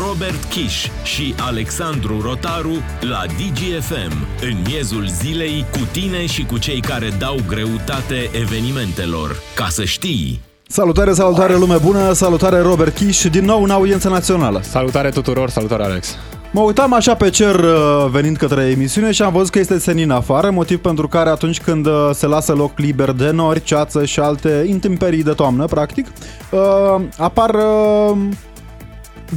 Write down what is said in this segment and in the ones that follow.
Robert Kiș și Alexandru Rotaru la DGFM, în miezul zilei, cu tine și cu cei care dau greutate evenimentelor. Ca să știi! Salutare, salutare lume bună, salutare Robert Kiș, din nou în audiență națională. Salutare tuturor, salutare Alex. Mă uitam așa pe cer uh, venind către emisiune și am văzut că este senin afară, motiv pentru care atunci când uh, se lasă loc liber de nori, ceață și alte intemperii de toamnă, practic, uh, apar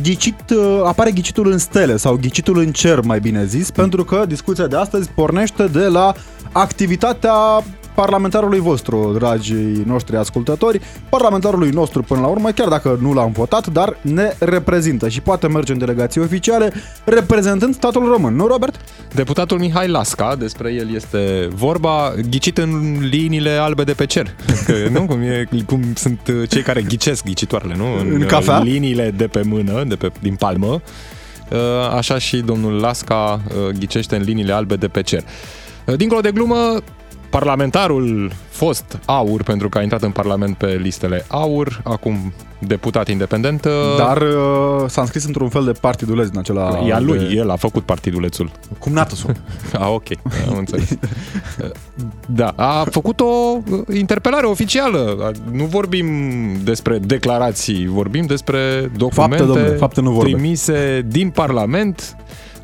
ghicit, apare ghicitul în stele sau ghicitul în cer, mai bine zis, pentru că discuția de astăzi pornește de la activitatea parlamentarului vostru, dragii noștri ascultători, parlamentarului nostru până la urmă, chiar dacă nu l-am votat, dar ne reprezintă și poate merge în delegații oficiale reprezentând statul român, nu Robert? Deputatul Mihai Lasca, despre el este vorba, ghicit în liniile albe de pe cer. Că, nu? Cum, e, cum sunt cei care ghicesc ghicitoarele, nu? În, în cafea? liniile de pe mână, de pe, din palmă. Uh, așa și domnul Lasca uh, ghicește în liniile albe de pe cer. Uh, dincolo de glumă, parlamentarul fost aur, pentru că a intrat în Parlament pe listele aur, acum deputat independent. Uh, Dar uh, s-a înscris într-un fel de partiduleț din acela... E a lui, de... el a făcut partidulețul. Cum Natosul. a, ok, am înțeles. da, a făcut o interpelare oficială. Nu vorbim despre declarații, vorbim despre documente fapte, domnule, fapte nu trimise din Parlament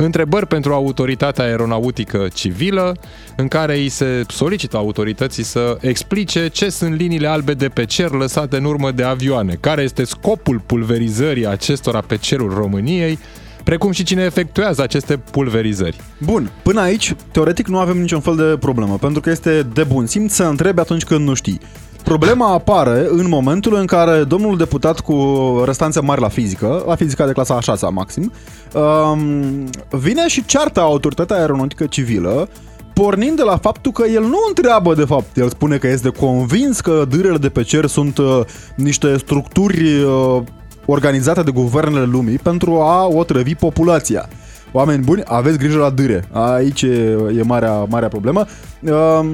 întrebări pentru autoritatea aeronautică civilă, în care îi se solicită autorității să explice ce sunt liniile albe de pe cer lăsate în urmă de avioane, care este scopul pulverizării acestora pe cerul României, precum și cine efectuează aceste pulverizări. Bun, până aici, teoretic nu avem niciun fel de problemă, pentru că este de bun simț să întrebi atunci când nu știi. Problema apare în momentul în care domnul deputat cu restanțe mari la fizică, la fizica de clasa a 6 maxim, um, vine și ceartă autoritatea aeronautică civilă pornind de la faptul că el nu întreabă de fapt, el spune că este convins că dârele de pe cer sunt uh, niște structuri uh, organizate de guvernele lumii pentru a otrăvi populația. Oameni buni, aveți grijă la dâre. Aici e, e marea, marea problemă. Uh,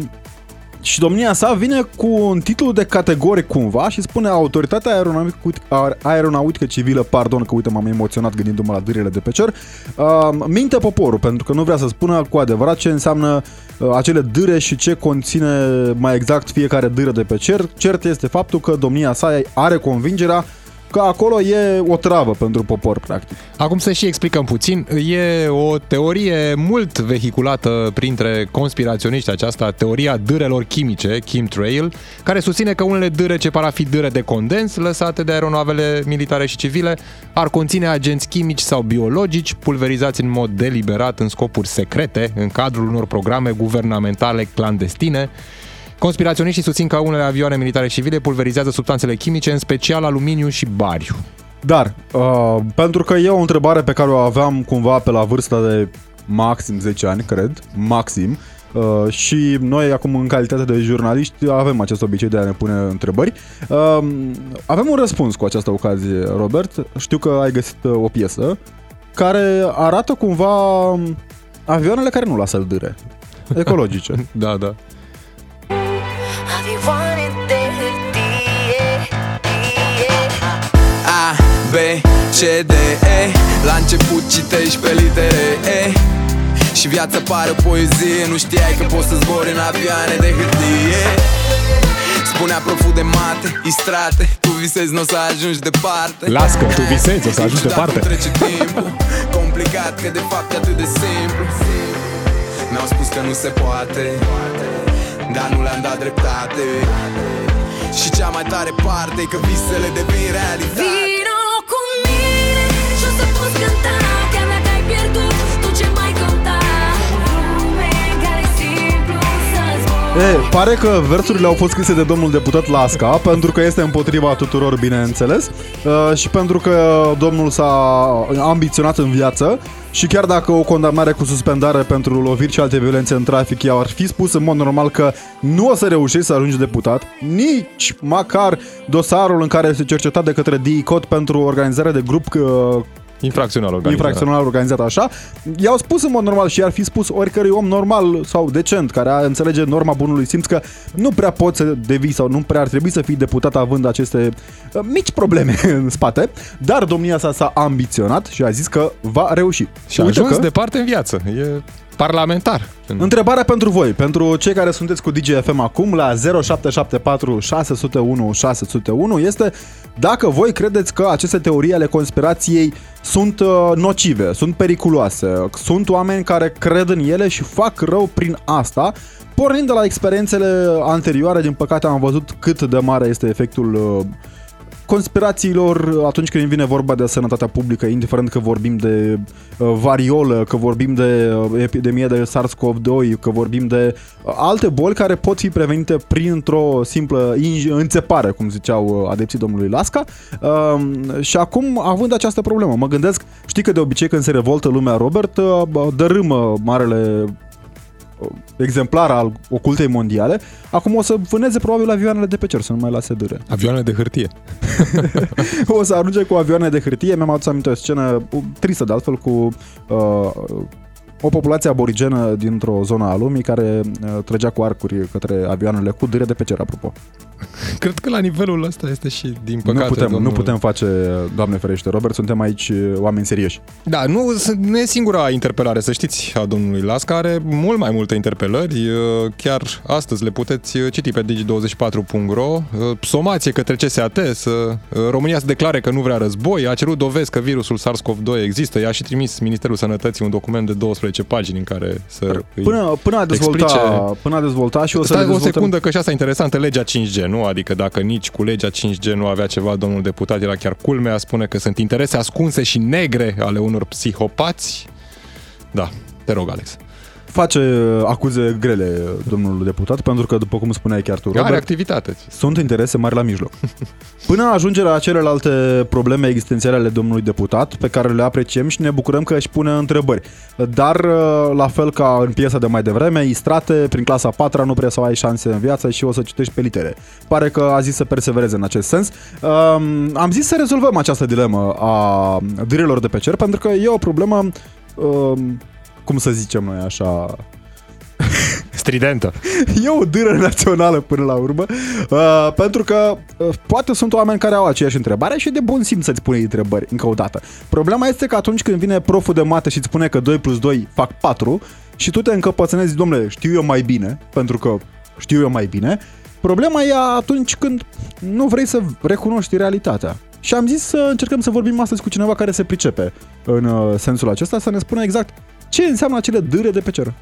și domnia sa vine cu un titlu de categorie cumva și spune autoritatea aeronautică, aeronautică civilă, pardon că uite m-am emoționat gândindu-mă la dârele de pe cer, uh, minte poporul pentru că nu vrea să spună cu adevărat ce înseamnă uh, acele dâre și ce conține mai exact fiecare dâră de pe cer. Cert este faptul că domnia sa are convingerea că acolo e o travă pentru popor, practic. Acum să și explicăm puțin, e o teorie mult vehiculată printre conspiraționiști, aceasta teoria dârelor chimice, chemtrail, care susține că unele dâre ce par a fi dâre de condens lăsate de aeronavele militare și civile ar conține agenți chimici sau biologici pulverizați în mod deliberat în scopuri secrete în cadrul unor programe guvernamentale clandestine Conspiraționiștii susțin că unele avioane militare civile pulverizează substanțele chimice, în special aluminiu și bariu. Dar, uh, pentru că e o întrebare pe care o aveam cumva pe la vârsta de maxim 10 ani, cred, maxim, Uh, și noi acum în calitate de jurnaliști avem acest obicei de a ne pune întrebări. Uh, avem un răspuns cu această ocazie, Robert. Știu că ai găsit uh, o piesă care arată cumva avioanele care nu lasă dâre. Ecologice. da, da. B, C, D, E. La început citești pe litere E. Și viața pare o poezie Nu știai că poți să zbori în avioane de hârtie. Spunea proful de mate, istrate Tu visezi, nu o să ajungi departe. Las că tu visezi, o să ajungi departe. trece timpul Complicat că de fapt e atât de simplu. Mi-au spus că nu se poate Dar nu le-am dat dreptate. Și cea mai tare parte e că visele devin realitate. Vino E, pare că versurile au fost scrise de domnul deputat Lasca, pentru că este împotriva tuturor, bineînțeles, și pentru că domnul s-a ambiționat în viață și chiar dacă o condamnare cu suspendare pentru loviri și alte violențe în trafic i ar fi spus în mod normal că nu o să reușești să ajungi deputat, nici măcar dosarul în care este cercetat de către DICOT pentru organizarea de grup Infracțional organizat. infracțional organizat așa, i-au spus în mod normal și ar fi spus oricărui om normal sau decent care a înțelege norma bunului simț că nu prea poți să devii sau nu prea ar trebui să fii deputat având aceste uh, mici probleme în spate, dar domnia sa s-a ambiționat și a zis că va reuși. Și a Uite ajuns că- departe în viață. E parlamentar. Întrebarea pentru voi, pentru cei care sunteți cu DGFM acum la 0774 601 601 este dacă voi credeți că aceste teorii ale conspirației sunt uh, nocive, sunt periculoase, sunt oameni care cred în ele și fac rău prin asta, pornind de la experiențele anterioare, din păcate am văzut cât de mare este efectul uh, conspirațiilor atunci când vine vorba de sănătatea publică, indiferent că vorbim de uh, variolă, că vorbim de uh, epidemie de SARS-CoV-2, că vorbim de uh, alte boli care pot fi prevenite printr-o simplă inj- înțepare, cum ziceau uh, adepții domnului Lasca. Uh, și acum, având această problemă, mă gândesc, știi că de obicei când se revoltă lumea Robert, uh, dărâmă marele exemplar al ocultei mondiale, acum o să vâneze probabil avioanele de pe cer, să nu mai lase dâre. Avioane de hârtie. o să arunce cu avioane de hârtie. Mi-am adus aminte o scenă uh, tristă de altfel cu uh, o populație aborigenă dintr-o zonă a lumii care uh, trăgea cu arcuri către avioanele cu dâre de pe cer, apropo. Cred că la nivelul ăsta este și, din păcate, nu, putem, domnul... nu putem face, Doamne ferește, Robert, suntem aici uh, oameni serioși. Da, nu, sunt- nu e singura interpelare, să știți, a domnului Lasca. Are mult mai multe interpelări. Uh, Chiar astăzi le puteți uh, citi pe digi24.ro. Uh, Somație către CSAT, să uh, România să declare că nu vrea război. A cerut dovezi că virusul SARS-CoV-2 există. I-a și trimis Ministerul Sănătății un document de 12 pagini în care să îi Până, până, a dezvolta, explice- până a dezvolta și o să Stai le o dezvoltăm... secundă că și asta e interesantă, legea 5G, nu? Adică dacă nici cu legea 5G nu avea ceva, domnul deputat era chiar culmea, spune că sunt interese ascunse și negre ale unor psihopați. Da, te rog, Alex. Face uh, acuze grele domnul deputat, pentru că, după cum spuneai chiar tu, Are Robert, activitate. sunt interese mari la mijloc. Până ajunge la celelalte probleme existențiale ale domnului deputat, pe care le apreciem și ne bucurăm că își pune întrebări. Dar, uh, la fel ca în piesa de mai devreme, Istrate, prin clasa 4 nu prea să ai șanse în viață și o să citești pe litere. Pare că a zis să persevereze în acest sens. Um, am zis să rezolvăm această dilemă a dirilor de pe cer, pentru că e o problemă, um, cum să zicem noi așa, Stridentă. E o dâră națională până la urmă, uh, pentru că uh, poate sunt oameni care au aceeași întrebare și e de bun simț să-ți pune întrebări încă o dată. Problema este că atunci când vine proful de mate și îți spune că 2 plus 2 fac 4 și tu te încăpățânezi, domnule, știu eu mai bine, pentru că știu eu mai bine, problema e atunci când nu vrei să recunoști realitatea. Și am zis să încercăm să vorbim astăzi cu cineva care se pricepe în uh, sensul acesta, să ne spună exact ce înseamnă acele dâre de pe cer.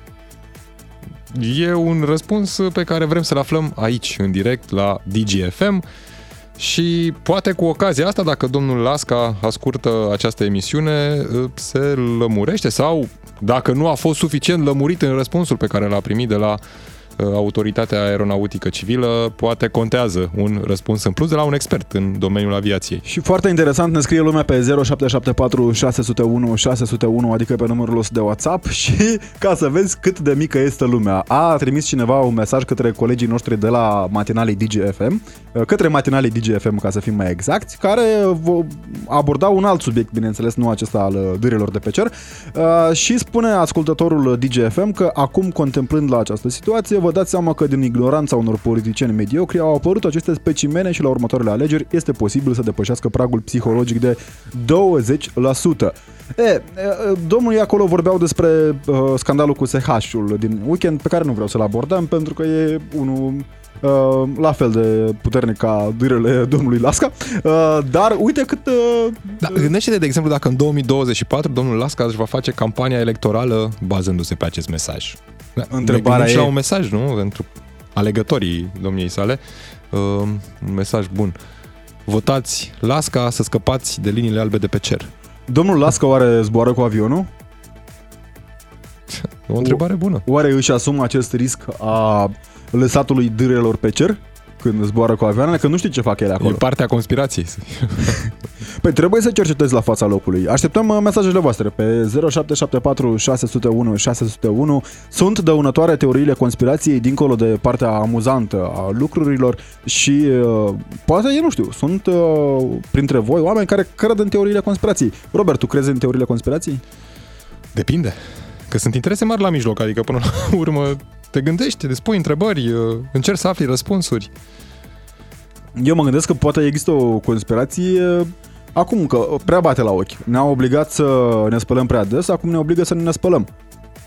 E un răspuns pe care vrem să-l aflăm aici, în direct, la DGFM. Și poate cu ocazia asta, dacă domnul Lasca ascultă această emisiune, se lămurește sau, dacă nu a fost suficient lămurit în răspunsul pe care l-a primit de la uh, Autoritatea Aeronautică Civilă, poate contează un răspuns în plus de la un expert în domeniul aviației. Și foarte interesant, ne scrie lumea pe 0774 601 601, adică pe numărul ăsta de WhatsApp și ca să vezi cât de mică este lumea. A trimis cineva un mesaj către colegii noștri de la matinalii DGFM, către matinalii DGFM ca să fim mai exacti, care vo- abordau un alt subiect, bineînțeles, nu acesta al uh, dârilor de pe cer, Uh, și spune ascultătorul DGFM că acum contemplând la această situație, vă dați seama că din ignoranța unor politicieni mediocri au apărut aceste specimene și la următoarele alegeri este posibil să depășească pragul psihologic de 20%. E, e, domnul acolo vorbeau despre uh, scandalul cu SH-ul din weekend, pe care nu vreau să-l abordăm, pentru că e unul uh, la fel de puternic ca dârele domnului Lasca, uh, dar uite cât... Uh, Da, gândește-te, de exemplu, dacă în 2024 domnul Lasca își va face campania electorală bazându-se pe acest mesaj. Da, Întrebarea ne gândim și e- la un mesaj, nu? Pentru alegătorii domniei sale. Uh, un mesaj bun. Votați Lasca să scăpați de liniile albe de pe cer. domnul Lasca oare zboară cu avionul? O întrebare bună. Oare își asumă acest risc a lăsatului dârelor pe cer? Când zboară cu avioanele, că nu știi ce fac ele E acolo. partea conspirației. Păi trebuie să cercetezi la fața locului. Așteptăm uh, mesajele voastre pe 0774 601 601. Sunt dăunătoare teoriile conspirației dincolo de partea amuzantă a lucrurilor și uh, poate, eu nu știu, sunt uh, printre voi oameni care cred în teoriile conspirației. Robert, tu crezi în teoriile conspirației? Depinde. Că sunt interese mari la mijloc, adică până la urmă te gândești, îți pui întrebări, uh, încerci să afli răspunsuri. Eu mă gândesc că poate există o conspirație acum că prea bate la ochi. Ne-a obligat să ne spălăm prea des, acum ne obligă să nu ne spălăm.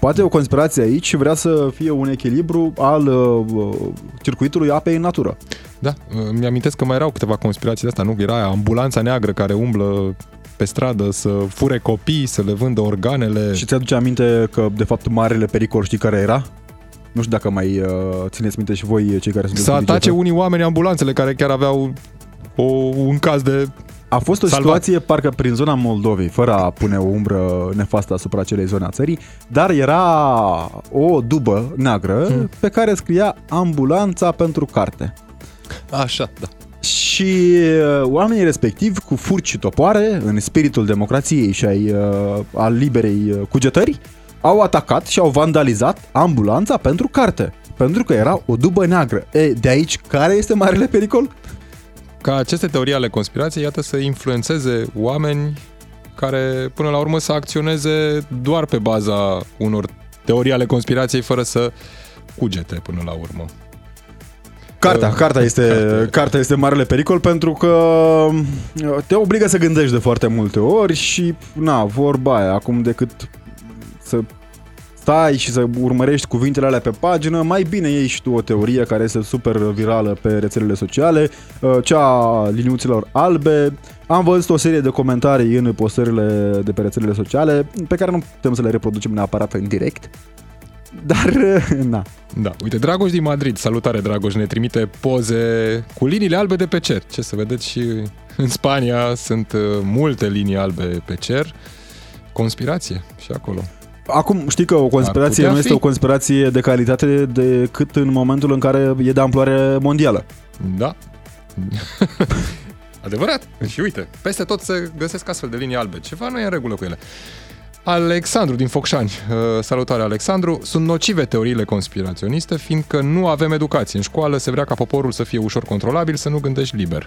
Poate o conspirație aici și vrea să fie un echilibru al uh, circuitului apei în natură. Da, uh, mi-amintesc că mai erau câteva conspirații de asta, nu? Era ambulanța neagră care umblă pe stradă să fure copii, să le vândă organele. Și ți-aduce aminte că, de fapt, marele pericol știi care era? Nu știu dacă mai uh, țineți minte și voi cei care sunt Să atace unii oameni ambulanțele care chiar aveau o, un caz de a fost o Salvat. situație parcă prin zona Moldovei, fără a pune o umbră nefastă asupra acelei zone a țării, dar era o dubă neagră hmm. pe care scria ambulanța pentru carte. Așa, da. Și uh, oamenii respectivi, cu furci și topoare, în spiritul democrației și ai, uh, al liberei uh, cugetări, au atacat și au vandalizat ambulanța pentru carte. Pentru că era o dubă neagră. E, de aici, care este marele pericol? Ca aceste teorii ale conspirației, iată, să influențeze oameni care, până la urmă, să acționeze doar pe baza unor teorii ale conspirației, fără să cugete până la urmă. Cartea, cartea este, cartea este marele pericol pentru că uh, te obligă să gândești de foarte multe ori și, na, vorba aia, acum decât să stai și să urmărești cuvintele alea pe pagină, mai bine iei și tu o teorie care este super virală pe rețelele sociale, uh, cea a liniuților albe. Am văzut o serie de comentarii în postările de pe rețelele sociale pe care nu putem să le reproducem neapărat în direct, dar, na. Da, uite, Dragoș din Madrid, salutare Dragoș, ne trimite poze cu liniile albe de pe cer. Ce să vedeți și în Spania sunt uh, multe linii albe pe cer. Conspirație și acolo. Acum, știi că o conspirație nu este fi. o conspirație de calitate decât în momentul în care e de amploare mondială. Da. Adevărat. Și uite, peste tot se găsesc astfel de linii albe. Ceva nu e în regulă cu ele. Alexandru din Focșani. Uh, salutare, Alexandru. Sunt nocive teoriile conspiraționiste, fiindcă nu avem educație. În școală se vrea ca poporul să fie ușor controlabil, să nu gândești liber.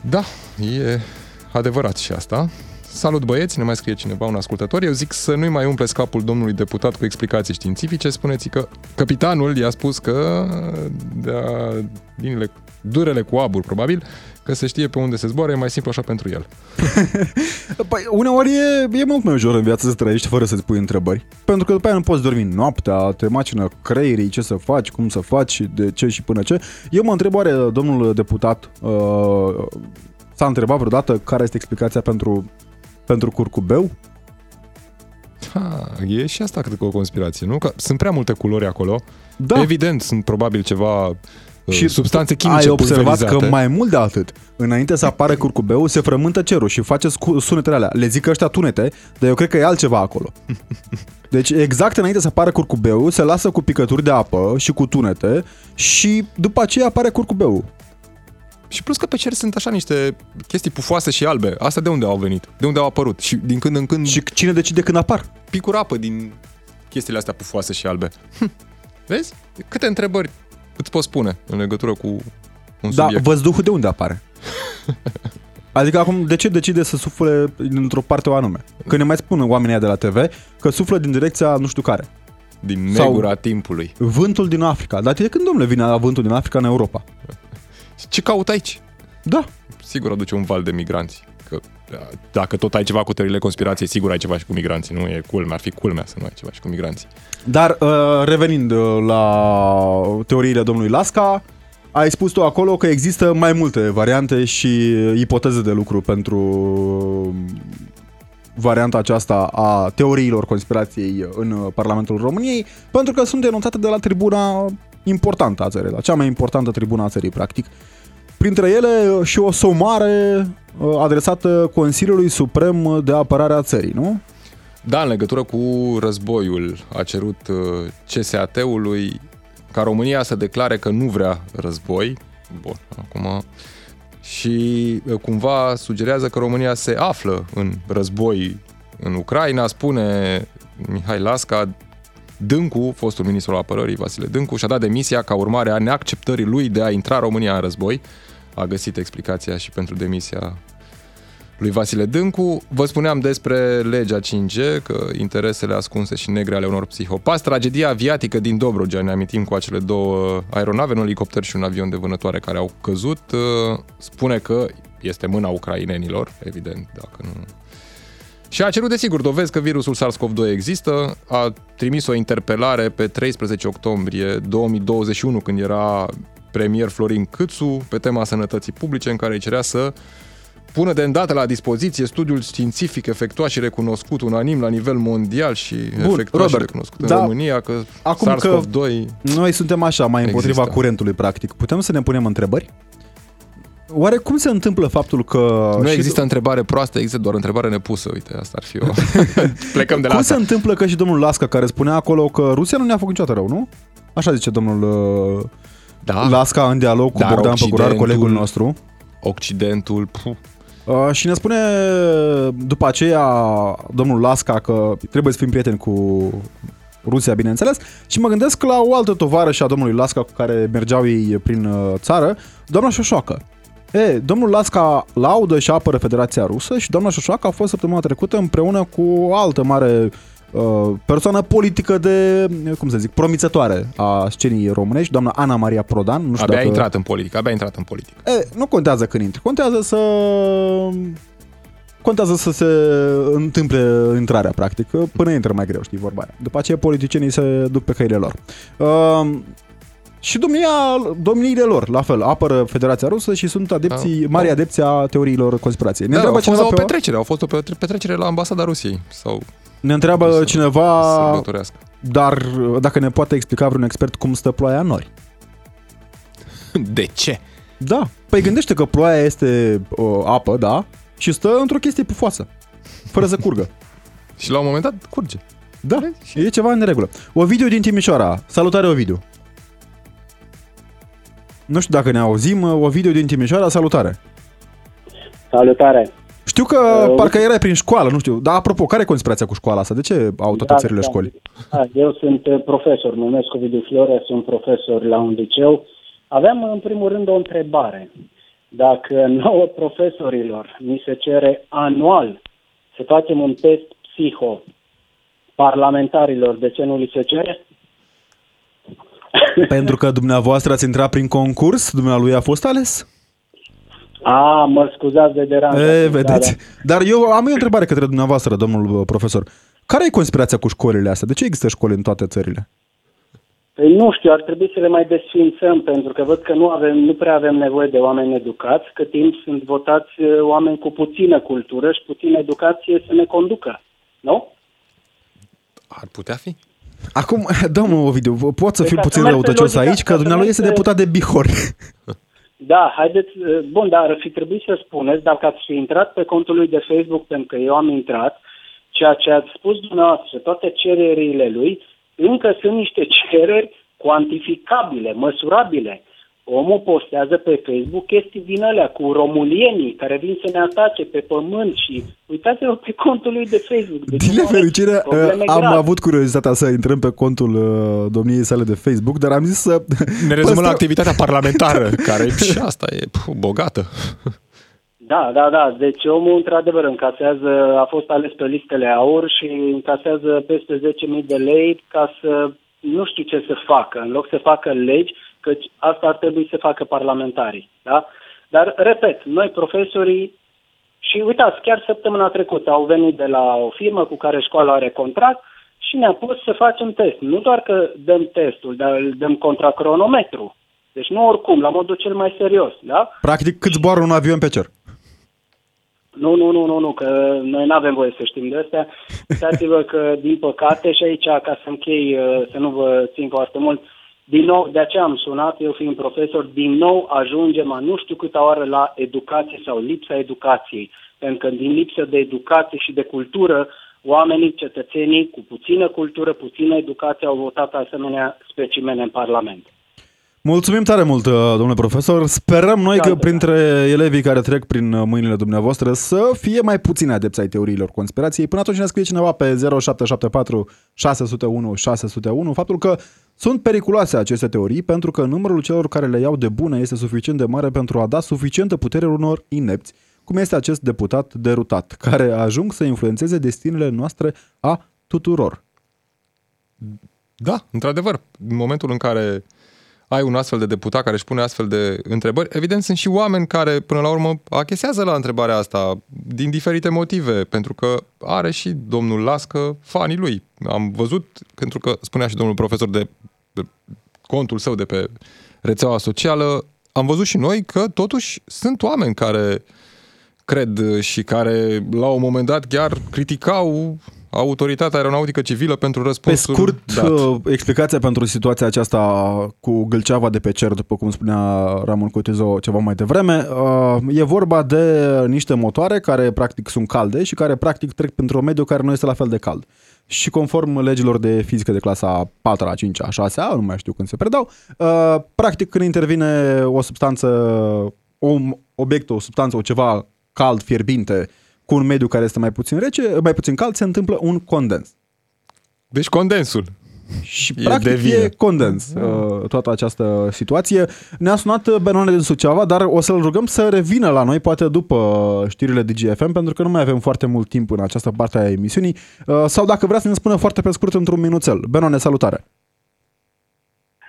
Da, e adevărat și asta. Salut băieți, ne mai scrie cineva, un ascultător. Eu zic să nu-i mai umple scapul domnului deputat cu explicații științifice. Spuneți că capitanul i-a spus că de liniile, durele cu abur, probabil, că se știe pe unde se zboară, e mai simplu așa pentru el. păi, uneori e, e mult mai ușor în viață să trăiești fără să-ți pui întrebări. Pentru că după aia nu poți dormi noaptea, te macină creierii, ce să faci, cum să faci, de ce și până ce. Eu mă întreb oare domnul deputat uh, s-a întrebat vreodată care este explicația pentru pentru curcubeu? Ha, e și asta cred că o conspirație, nu? Că sunt prea multe culori acolo. Da. Evident, sunt probabil ceva uh, și substanțe chimice ai observat că mai mult de atât, înainte să apară curcubeu, se frământă cerul și face sunetele alea. Le zic ăștia tunete, dar eu cred că e altceva acolo. Deci exact înainte să apară curcubeu, se lasă cu picături de apă și cu tunete și după aceea apare curcubeu. Și plus că pe cer sunt așa niște chestii pufoase și albe. Asta de unde au venit? De unde au apărut? Și din când în când... Și cine decide când apar? Picuri apă din chestiile astea pufoase și albe. Hm. Vezi? Câte întrebări îți pot spune în legătură cu un da, subiect. văzduhul de unde apare? Adică acum, de ce decide să sufle într-o parte o anume? Că ne mai spun oamenii de la TV că suflă din direcția nu știu care. Din negura Sau timpului. Vântul din Africa. Dar de când, domnule, vine vântul din Africa în Europa? Ce caut aici? Da. Sigur aduce un val de migranți. Că dacă tot ai ceva cu teoriile conspirației, sigur ai ceva și cu migranții. Nu e culmea, ar fi culmea să nu ai ceva și cu migranții. Dar uh, revenind uh, la teoriile domnului Lasca, ai spus tu acolo că există mai multe variante și ipoteze de lucru pentru varianta aceasta a teoriilor conspirației în Parlamentul României, pentru că sunt denunțate de la tribuna importantă a țării, la cea mai importantă tribuna a țării, practic. Printre ele și o somare uh, adresată Consiliului Suprem de Apărare a țării, nu? Da, în legătură cu războiul a cerut uh, CSAT-ului ca România să declare că nu vrea război. Bun, acum și uh, cumva sugerează că România se află în război în Ucraina, spune Mihai Lasca, Dâncu, fostul ministru al apărării Vasile Dâncu, și-a dat demisia ca urmare a neacceptării lui de a intra România în război. A găsit explicația și pentru demisia lui Vasile Dâncu. Vă spuneam despre legea 5G, că interesele ascunse și negre ale unor psihopați, tragedia aviatică din Dobrogea, ne amintim cu acele două aeronave, un elicopter și un avion de vânătoare care au căzut, spune că este mâna ucrainenilor, evident, dacă nu și a cerut, desigur, dovezi că virusul SARS-CoV-2 există, a trimis o interpelare pe 13 octombrie 2021, când era premier Florin Câțu, pe tema sănătății publice, în care îi cerea să pună de îndată la dispoziție studiul științific efectuat și recunoscut unanim la nivel mondial și Bun, efectuat Robert, și recunoscut da, în România, că acum SARS-CoV-2 că noi suntem așa, mai împotriva există. curentului, practic. Putem să ne punem întrebări? Oare cum se întâmplă faptul că... Nu există d- întrebare proastă, există doar întrebare nepusă. Uite, asta ar fi o... Plecăm de la Cum asta. se întâmplă că și domnul Lasca, care spunea acolo că Rusia nu ne-a făcut niciodată rău, nu? Așa zice domnul uh, da. Lasca în dialog cu Dar Bogdan Păcurar, colegul nostru. Occidentul... Puh. Uh, și ne spune după aceea domnul Lasca că trebuie să fim prieteni cu Rusia, bineînțeles, și mă gândesc la o altă tovară și a domnului Lasca cu care mergeau ei prin uh, țară, doamna Șoșoacă. E, domnul Lasca laudă și apără Federația Rusă și doamna Șoșoacă a fost săptămâna trecută împreună cu o altă mare uh, persoană politică de, cum să zic, promițătoare a scenii românești, doamna Ana Maria Prodan. Nu știu abia dacă... a intrat în politică, abia a intrat în politică. E, nu contează când intri, contează să contează să se întâmple intrarea, practic. Până intră mai greu, știi, vorba aia. După aceea politicienii se duc pe căile lor. Uh, și domnia, domniile lor, la fel, apără Federația Rusă și sunt adepții, da. mari adepți a teoriilor conspirației. Ne da, întreabă au fost o petrecere, au fost o petrecere la ambasada Rusiei. Sau ne întreabă cineva, dar dacă ne poate explica vreun expert cum stă ploaia în nori. De ce? Da, păi gândește că ploaia este uh, apă, da, și stă într-o chestie pufoasă, fără să curgă. și la un moment dat curge. Da, e ceva în regulă. Ovidiu din Timișoara. Salutare, Ovidiu. Nu știu dacă ne auzim. O video din Timișoara, salutare! Salutare! Știu că uh, parcă erai prin școală, nu știu. Dar apropo, care e conspirația cu școala asta? De ce au toate da, țările da. școli? Da, eu sunt uh, profesor, numesc Ovidiu Flore, sunt profesor la un liceu. Aveam în primul rând o întrebare. Dacă nouă profesorilor ni se cere anual să facem un test psiho parlamentarilor, de ce nu li se cere? Pentru că dumneavoastră ați intrat prin concurs, dumnealui a fost ales? A, mă scuzați de deranj. E, vedeți. Dar eu am o întrebare către dumneavoastră, domnul uh, profesor. Care e conspirația cu școlile astea? De ce există școli în toate țările? Păi nu știu, ar trebui să le mai desfințăm, pentru că văd că nu, avem, nu prea avem nevoie de oameni educați, că timp sunt votați uh, oameni cu puțină cultură și puțină educație să ne conducă. Nu? Ar putea fi. Acum, domnul Ovidiu, pot să fiu puțin răutăcios aici, că dumnealui este deputat de Bihor. Da, haideți, bun, dar ar fi trebuit să spuneți, dacă ați fi intrat pe contul lui de Facebook, pentru că eu am intrat, ceea ce ați spus dumneavoastră, toate cererile lui, încă sunt niște cereri cuantificabile, măsurabile. Omul postează pe Facebook chestii din alea cu romulienii care vin să ne atace pe pământ și uitați-vă pe contul lui de Facebook. Deci din nefericire am grave. avut curiozitatea să intrăm pe contul uh, domniei sale de Facebook, dar am zis să... Ne rezumăm la activitatea parlamentară, care și asta e puh, bogată. Da, da, da. Deci omul într-adevăr încasează, a fost ales pe listele aur și încasează peste 10.000 de lei ca să nu știu ce să facă. În loc să facă legi, căci asta ar trebui să facă parlamentarii. Da? Dar, repet, noi profesorii, și uitați, chiar săptămâna trecută au venit de la o firmă cu care școala are contract și ne-a pus să facem test. Nu doar că dăm testul, dar îl dăm contra cronometru. Deci nu oricum, la modul cel mai serios. Da? Practic, cât zboară un avion pe cer? Nu, nu, nu, nu, nu, că noi nu avem voie să știm de astea. Uitați-vă că, din păcate, și aici, ca să închei, uh, să nu vă țin foarte mult, din nou, de aceea am sunat, eu fiind profesor, din nou ajungem a nu știu câta oară la educație sau lipsa educației. Pentru că din lipsă de educație și de cultură, oamenii, cetățenii cu puțină cultură, puțină educație au votat asemenea specimene în Parlament. Mulțumim tare mult, uh, domnule profesor. Sperăm noi Da, că da, printre elevii care trec prin uh, mâinile dumneavoastră să fie mai puțini adepți ai teoriilor conspirației. Până atunci ne scrie cineva pe 0774 601 601 faptul că sunt periculoase aceste teorii pentru că numărul celor care le iau de bune este suficient de mare pentru a da suficientă putere unor inepți, cum este acest deputat derutat, care ajung să influențeze destinele noastre a tuturor. Da, într-adevăr, în momentul în care ai un astfel de deputat care își pune astfel de întrebări, evident sunt și oameni care până la urmă achesează la întrebarea asta din diferite motive, pentru că are și domnul Lască fanii lui. Am văzut, pentru că spunea și domnul profesor de, de contul său de pe rețeaua socială, am văzut și noi că totuși sunt oameni care cred și care la un moment dat chiar criticau autoritatea aeronautică civilă pentru Pe răspunsul scurt, dat. uh, explicația pentru situația aceasta cu gâlceava de pe cer, după cum spunea Ramon Cotizo ceva mai devreme, uh, e vorba de niște motoare care practic sunt calde și care practic trec pentru un mediu care nu este la fel de cald. Și conform legilor de fizică de clasa 4 a 5 a 6 a nu mai știu când se predau, uh, practic când intervine o substanță, un obiect, o substanță, o ceva cald, fierbinte, cu un mediu care este mai puțin rece, mai puțin cald, se întâmplă un condens. Deci condensul. Și E practic de vină. e condens uh, toată această situație. Ne-a sunat uh, Benone din Suceava, dar o să-l rugăm să revină la noi, poate după știrile DGFM, pentru că nu mai avem foarte mult timp în această parte a emisiunii. Uh, Sau dacă vrea să ne spună foarte pe scurt într-un minuțel. Benone, salutare!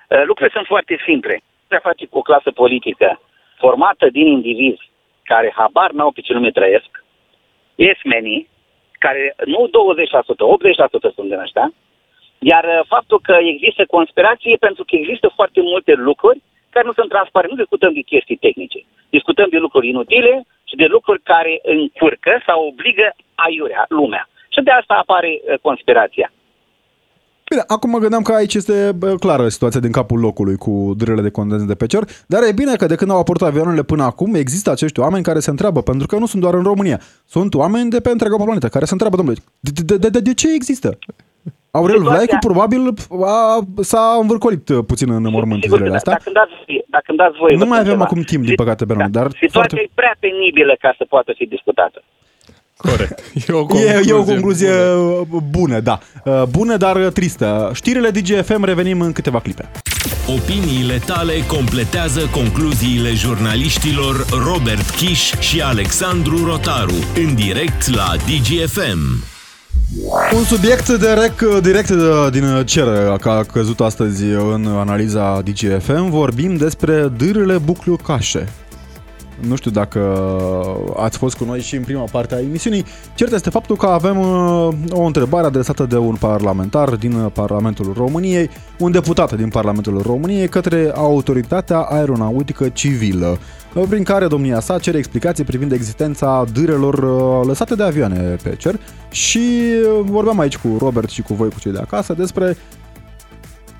Uh, Lucrurile sunt foarte simple. Se face cu o clasă politică formată din indivizi care habar n-au pe ce lume trăiesc, esmenii, care nu 20%, 80% sunt din ăștia, iar uh, faptul că există conspirație pentru că există foarte multe lucruri care nu sunt transparente. Nu discutăm de chestii tehnice. Discutăm de lucruri inutile și de lucruri care încurcă sau obligă aiurea, lumea. Și de asta apare uh, conspirația. Bine, acum mă gândeam că aici este bă, clară situația din capul locului cu dârele de condens de pe cer, dar e bine că de când au apărut avioanele până acum există acești oameni care se întreabă, pentru că nu sunt doar în România, sunt oameni de pe întreaga planetă care se întreabă, domnule, de, de, de, de, de ce există? Aurel Situația- Vlaicu probabil a, s-a învârcolit uh, puțin în mormânt Sigur că zilele da. astea. Dacă îmi dați, voie- dacă îmi dați voie, Nu vă mai spun avem ceva. acum timp, din Si- păcate, Benoni, dar Situația foarte- e prea penibilă ca să poată fi discutată. Corect. E o E, concluzie, e o concluzie bună. bună. bună, da. Uh, Bună, dar tristă. Știrile DGFM revenim în câteva clipe. Opiniile tale completează concluziile jurnaliștilor Robert Kiș și Alexandru Rotaru în direct la DGFM. Un subiect direct, direct de- din cer că a căzut astăzi în analiza DGFM. Vorbim despre dârele buclucașe. Nu știu dacă ați fost cu noi și în prima parte a emisiunii. Cert este faptul că avem uh, o întrebare adresată de un parlamentar din Parlamentul României, un deputat din Parlamentul României către Autoritatea Aeronautică Civilă, uh, prin care domnia sa cere explicații privind existența dârelor uh, lăsate de avioane pe cer și uh, vorbeam aici cu Robert și cu voi, cu cei de acasă, despre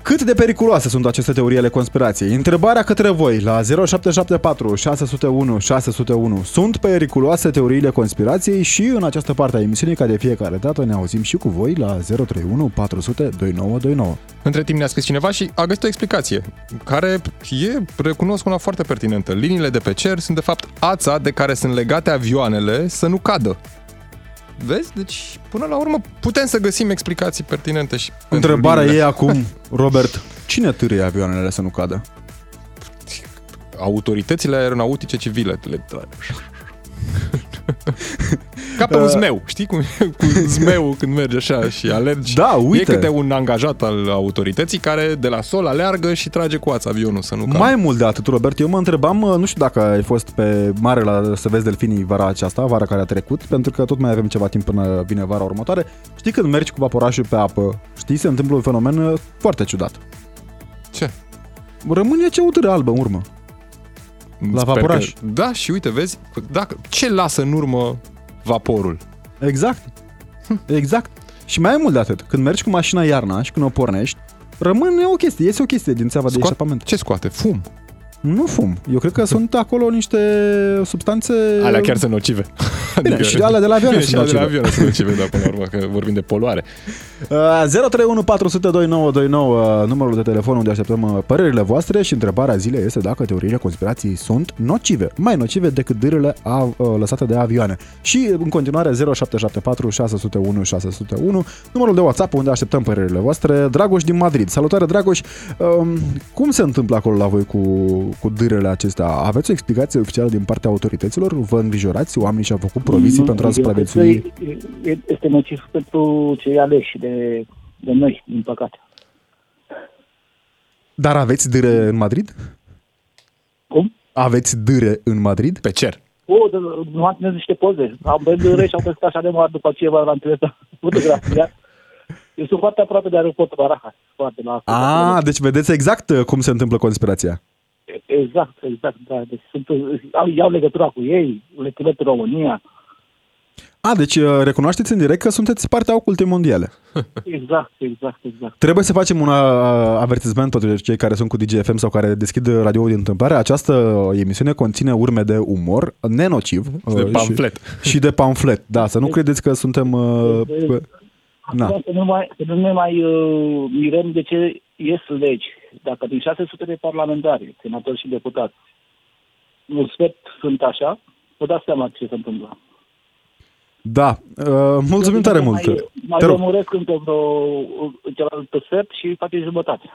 cât de periculoase sunt aceste teorii ale conspirației? Întrebarea către voi la 0774 601 601. Sunt periculoase teoriile conspirației și în această parte a emisiunii, ca de fiecare dată, ne auzim și cu voi la 031 400 2929. Între timp ne-a scris cineva și a găsit o explicație, care e, recunosc, una foarte pertinentă. Liniile de pe cer sunt, de fapt, ața de care sunt legate avioanele să nu cadă. Vezi? Deci, până la urmă, putem să găsim explicații pertinente și pentru Întrebarea liniile. e acum, Robert, cine târâie avioanele să nu cadă? Autoritățile aeronautice civile. Le... Ca pe un Uh. zmeu, știi cum e cu zmeu când merge așa și alergi? Da, uite. E câte un angajat al autorității care de la sol aleargă și trage cu ața avionul să nu cadă. Mai mult de atât, Robert, eu mă întrebam, nu știu dacă ai fost pe mare la să vezi delfinii vara aceasta, vara care a trecut, pentru că tot mai avem ceva timp până vine vara următoare. Știi când mergi cu vaporașul pe apă, știi, se întâmplă un fenomen uh, foarte ciudat. Ce? Rămâne ce udără albă în urmă. La Sper vaporaș. Că, da, și uite, vezi, dacă, ce lasă în urmă vaporul? Exact. Exact. Și mai mult de atât, când mergi cu mașina iarna și când o pornești, rămâne o chestie, iese o chestie din țeava de Scoat- eșapament. Ce scoate? Fum. Nu fum. Eu cred că sunt acolo niște substanțe... Alea chiar sunt nocive. Bine, și alea de la avioane Bine, și sunt alea de la nocive. avioane sunt nocive, dar până la urmă, că vorbim de poluare. Uh, 031 400 2929, uh, numărul de telefon unde așteptăm uh, părerile voastre și întrebarea zilei este dacă teoriile conspirației sunt nocive, mai nocive decât dârele a, uh, lăsate de avioane. Și în continuare 0774 601 601, numărul de WhatsApp unde așteptăm părerile voastre. Dragoș din Madrid. Salutare Dragoș! Um, cum se întâmplă acolo la voi cu, cu dârele acestea? Aveți o explicație oficială din partea autorităților? Vă îngrijorați? Oamenii și-au făcut provizii Nu, pentru a eu cred că supraviețui? e- e- Este nociv pentru cei aleși de, de noi, din păcate. Dar aveți dâre în Madrid? Cum? Aveți dâre în Madrid? Pe cer. O, de, nu am trimis niște poze. Am băut și am crescut așa de mare după aceea v-am trimis fotografia. Eu sunt foarte aproape de aeroportul Barajas. Foarte la A, deci vedeți exact uh, cum se întâmplă conspirația. Exact, exact, da. Deci sunt, au, iau legătura cu ei, le trimit în România. A, deci uh, recunoașteți în direct că sunteți partea ocultei mondiale. Exact, exact, exact. Trebuie să facem un uh, avertisment pentru cei care sunt cu DGFM sau care deschid radioul din întâmplare. Această emisiune conține urme de umor nenociv. De uh, pamflet. Și, și de pamflet, da. Să nu credeți că suntem... Uh, pe- na. Acum Să nu, mai, să nu ne mai uh, mirăm de ce ies legi. Dacă din 600 de parlamentari, senatori și deputați, un sfert sunt așa, vă dați seama ce se întâmplă. Da. Uh, mulțumim tare mult. Mai, mai Te rog. lămuresc încă vreo cealaltă sfert și face jumătate.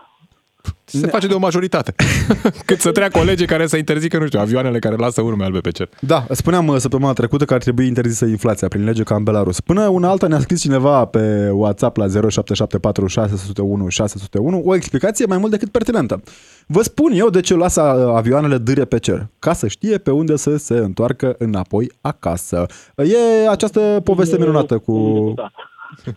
Se face de o majoritate. Cât să treacă o lege care să interzică, nu știu, avioanele care lasă urme albe pe cer. Da, spuneam uh, săptămâna trecută că ar trebui interzisă inflația prin lege ca în Belarus. Până una alta ne-a scris cineva pe WhatsApp la 0774 601 601 o explicație mai mult decât pertinentă. Vă spun eu de ce lasă uh, avioanele dâre pe cer. Ca să știe pe unde să se întoarcă înapoi acasă. E această poveste minunată cu... Da.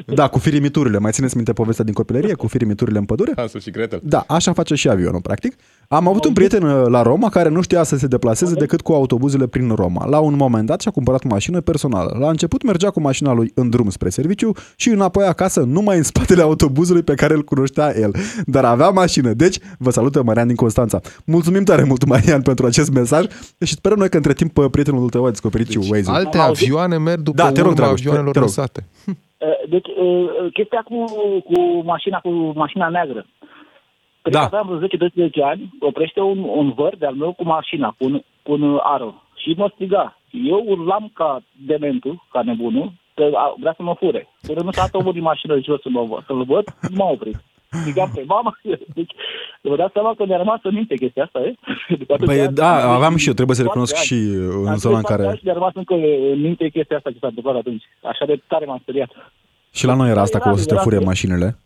Da, cu firimiturile. Mai țineți minte povestea din copilărie cu firimiturile în pădure? Hansul și Gretel. Da, așa face și avionul, practic. Am avut un prieten uh, la Roma care nu știa să se deplaseze decât cu autobuzele prin Roma. La un moment dat și-a cumpărat mașină personală. La început mergea cu mașina lui în drum spre serviciu și înapoi acasă, numai în spatele autobuzului pe care îl cunoștea el. Dar avea mașină. Deci, vă salută Marian din Constanța. Mulțumim tare mult, Marian, pentru acest mesaj și sperăm noi că între timp uh, prietenul tău a descoperit și Waze-ul. Alte Am auzit. avioane merg după Da, te rog, urma Dragoș, te- avioanelor te rog. lăsate. Uh, Deci, uh, chestia cu, cu mașina cu mașina neagră. Cred Da. că aveam vreo 10-12 ani, oprește un, un văr de-al meu cu mașina, cu un, cu un aro. Și mă striga. Eu urlam ca dementul, ca nebunul, că a- vrea să mă fure. Până nu s-a dat omul din mașină jos să mă, văd- să-l văd, nu m-a oprit. Strigam pe mama. Deci, vă dați seama că mi-a rămas în minte chestia asta, e? După atâția Păi ani, da, am aveam zis, și eu, trebuie să foarte recunosc ani. și uh, în Am zona în trăit care... Și mi-a rămas încă în minte chestia asta ce s-a întâmplat atunci. Așa de tare m-am speriat. Și la noi era asta cu o să te Era- fure era- mașinile.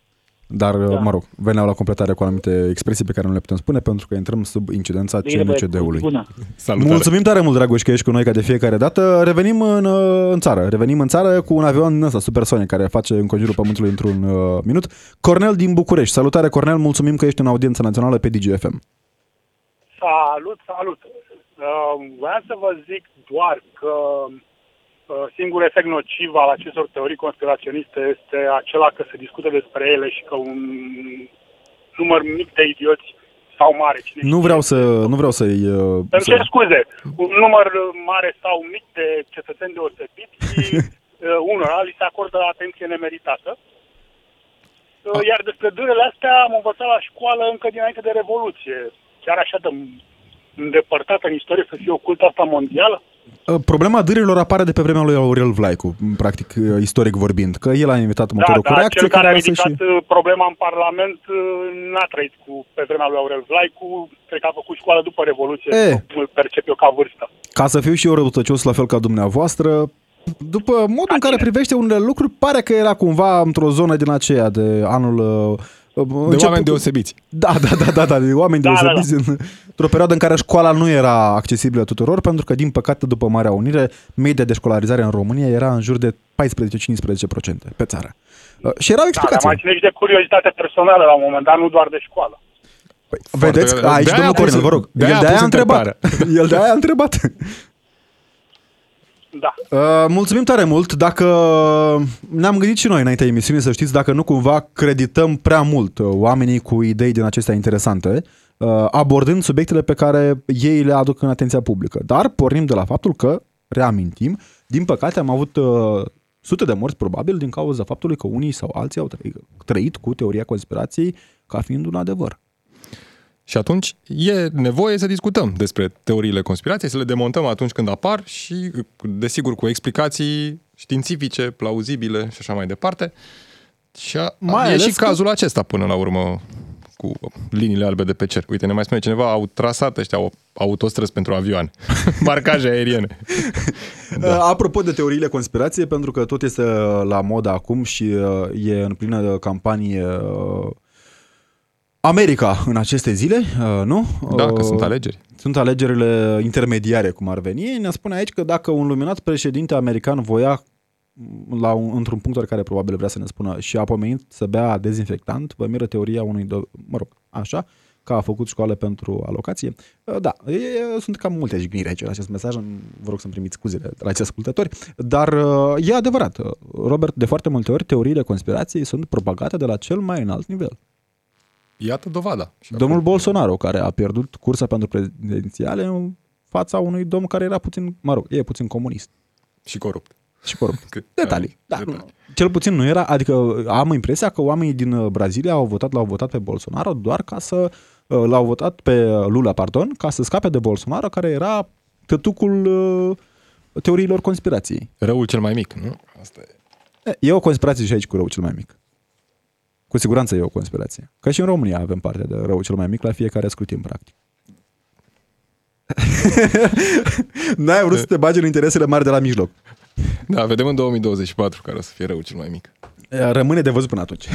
Dar, Da. mă rog, veneau la completare cu anumite expresii pe care nu le putem spune pentru că intrăm sub incidența Bine, băieți, CNCD-ului. bună. Salutare. Mulțumim tare mult, Dragoș, că ești cu noi ca de fiecare dată. Revenim în, uh, în țară. Revenim în țară cu un avion din ăsta, supersonic, care face înconjurul Pământului într-un uh, minut. Cornel din București. Salutare, Cornel. Mulțumim că ești în audiență națională pe DGFM. Salut, salut! Uh, Vreau să vă zic doar că uh, singurul efect nociv al acestor teorii conspiraționiste este acela că se discută despre ele și că un număr mic de idioți sau mare, cine Nu știe, vreau să nu vreau să-i... Uh, Îmi cer scuze, un număr mare sau mic de cetățeni deosebiți și uh, unora li se acordă atenție nemeritată. Uh, Iar despre dârele astea am învățat la școală încă dinainte de Revoluție. Chiar așa de îndepărtată în istorie să fie ocultă asta mondială? Uh, Problema dârilor apare de pe vremea lui Aurel Vlaicu, practic, uh, istoric vorbind, că el a invitat Da, motorul cu dar reacție cel care a lasă ridicat și... problema în Parlament uh, n-a trăit cu, pe vremea lui Aurel Vlaicu, cred că a făcut școală după Revoluție, E. îl percep eu ca vârstă. Ca să fiu și eu răutăcios la fel ca dumneavoastră, după modul în care privește unele lucruri, pare că era cumva într-o zonă din aceea de anul... uh, De oameni deosebiți. Da, da, da, da, da, de oameni Da, da, deosebiți în- într-o perioadă în care școala nu era accesibilă tuturor, pentru că, din păcate, după Marea Unire, media de școlarizare în România era în jur de 14-15% pe țară. Uh, Și era o Da, dar explicație. mai ține și de curiozitate personală la un moment dat, nu doar de școală. Păi, Vedeți, Foarte- aici, de-aia domnul a pus- Cornel, vă rog, de-aia el a de-aia pus a întrebat. întrebarea. El de-aia a întrebat. Da. Uh, mulțumim tare mult. Dacă ne-am gândit și noi înaintea emisiunii, să știți, dacă nu cumva credităm prea mult uh, oamenii cu idei din acestea interesante, uh, abordând subiectele pe care ei le aduc în atenția publică. Dar pornim de la faptul că, reamintim, din păcate am avut uh, sute de morți probabil din cauza faptului că unii sau alții au trăit, trăit cu teoria conspirației ca fiind un adevăr. Și atunci e nevoie să discutăm despre teoriile conspirației, să le demontăm atunci când apar și, desigur, cu explicații științifice, plauzibile și așa mai departe. Și a, Mai e ales și că- cazul acesta până la urmă cu liniile albe de pe cer. Uite, ne mai spune cineva, au trasat ăștia au autostrăzi pentru avioane, marcaje aeriene. Da. Apropo de teoriile conspirației, pentru că tot este uh, la modă acum și uh, e în plină campanie uh, America în aceste zile, uh, nu? Da, că Uh, sunt alegeri. Sunt alegerile intermediare, cum ar veni. Ne spune aici că dacă un luminat președinte american voia la un, într-un punct care probabil vrea să ne spună și a pomenit să bea dezinfectant, vă miră teoria unui, do- mă rog, așa, că a făcut școală pentru alocație. Uh, Da, e, sunt cam multe jigniri aici în acest mesaj, vă rog să-mi primiți scuzele de la acei ascultători, dar uh, e adevărat, uh, Robert, de foarte multe ori teoriile conspirației sunt propagate de la cel mai înalt nivel. Iată dovada. Și Domnul Bolsonaro, care a pierdut cursa pentru prezidențiale în fața unui domn care era puțin, mă rog, e puțin comunist Și corupt. și corupt. Cât- Detalii. Da, detalii. nu. Cel puțin nu era, adică am impresia că oamenii din uh, Brazilia au votat, l-au votat pe Bolsonaro doar ca să, uh, l-au votat pe uh, Lula, pardon, ca să scape de Bolsonaro, care era tătucul uh, teoriilor conspirației. Răul cel mai mic, nu? Asta e. E, E o conspirație și aici cu rău cel mai mic. Cu siguranță e o conspirație. Că și în România avem parte de rău cel mai mic la fiecare scrutin, practic. N-ai vrut să te bagi în interesele mari de la mijloc. Da, vedem în 2024 care o să fie răul cel mai mic. Rămâne de văzut până atunci.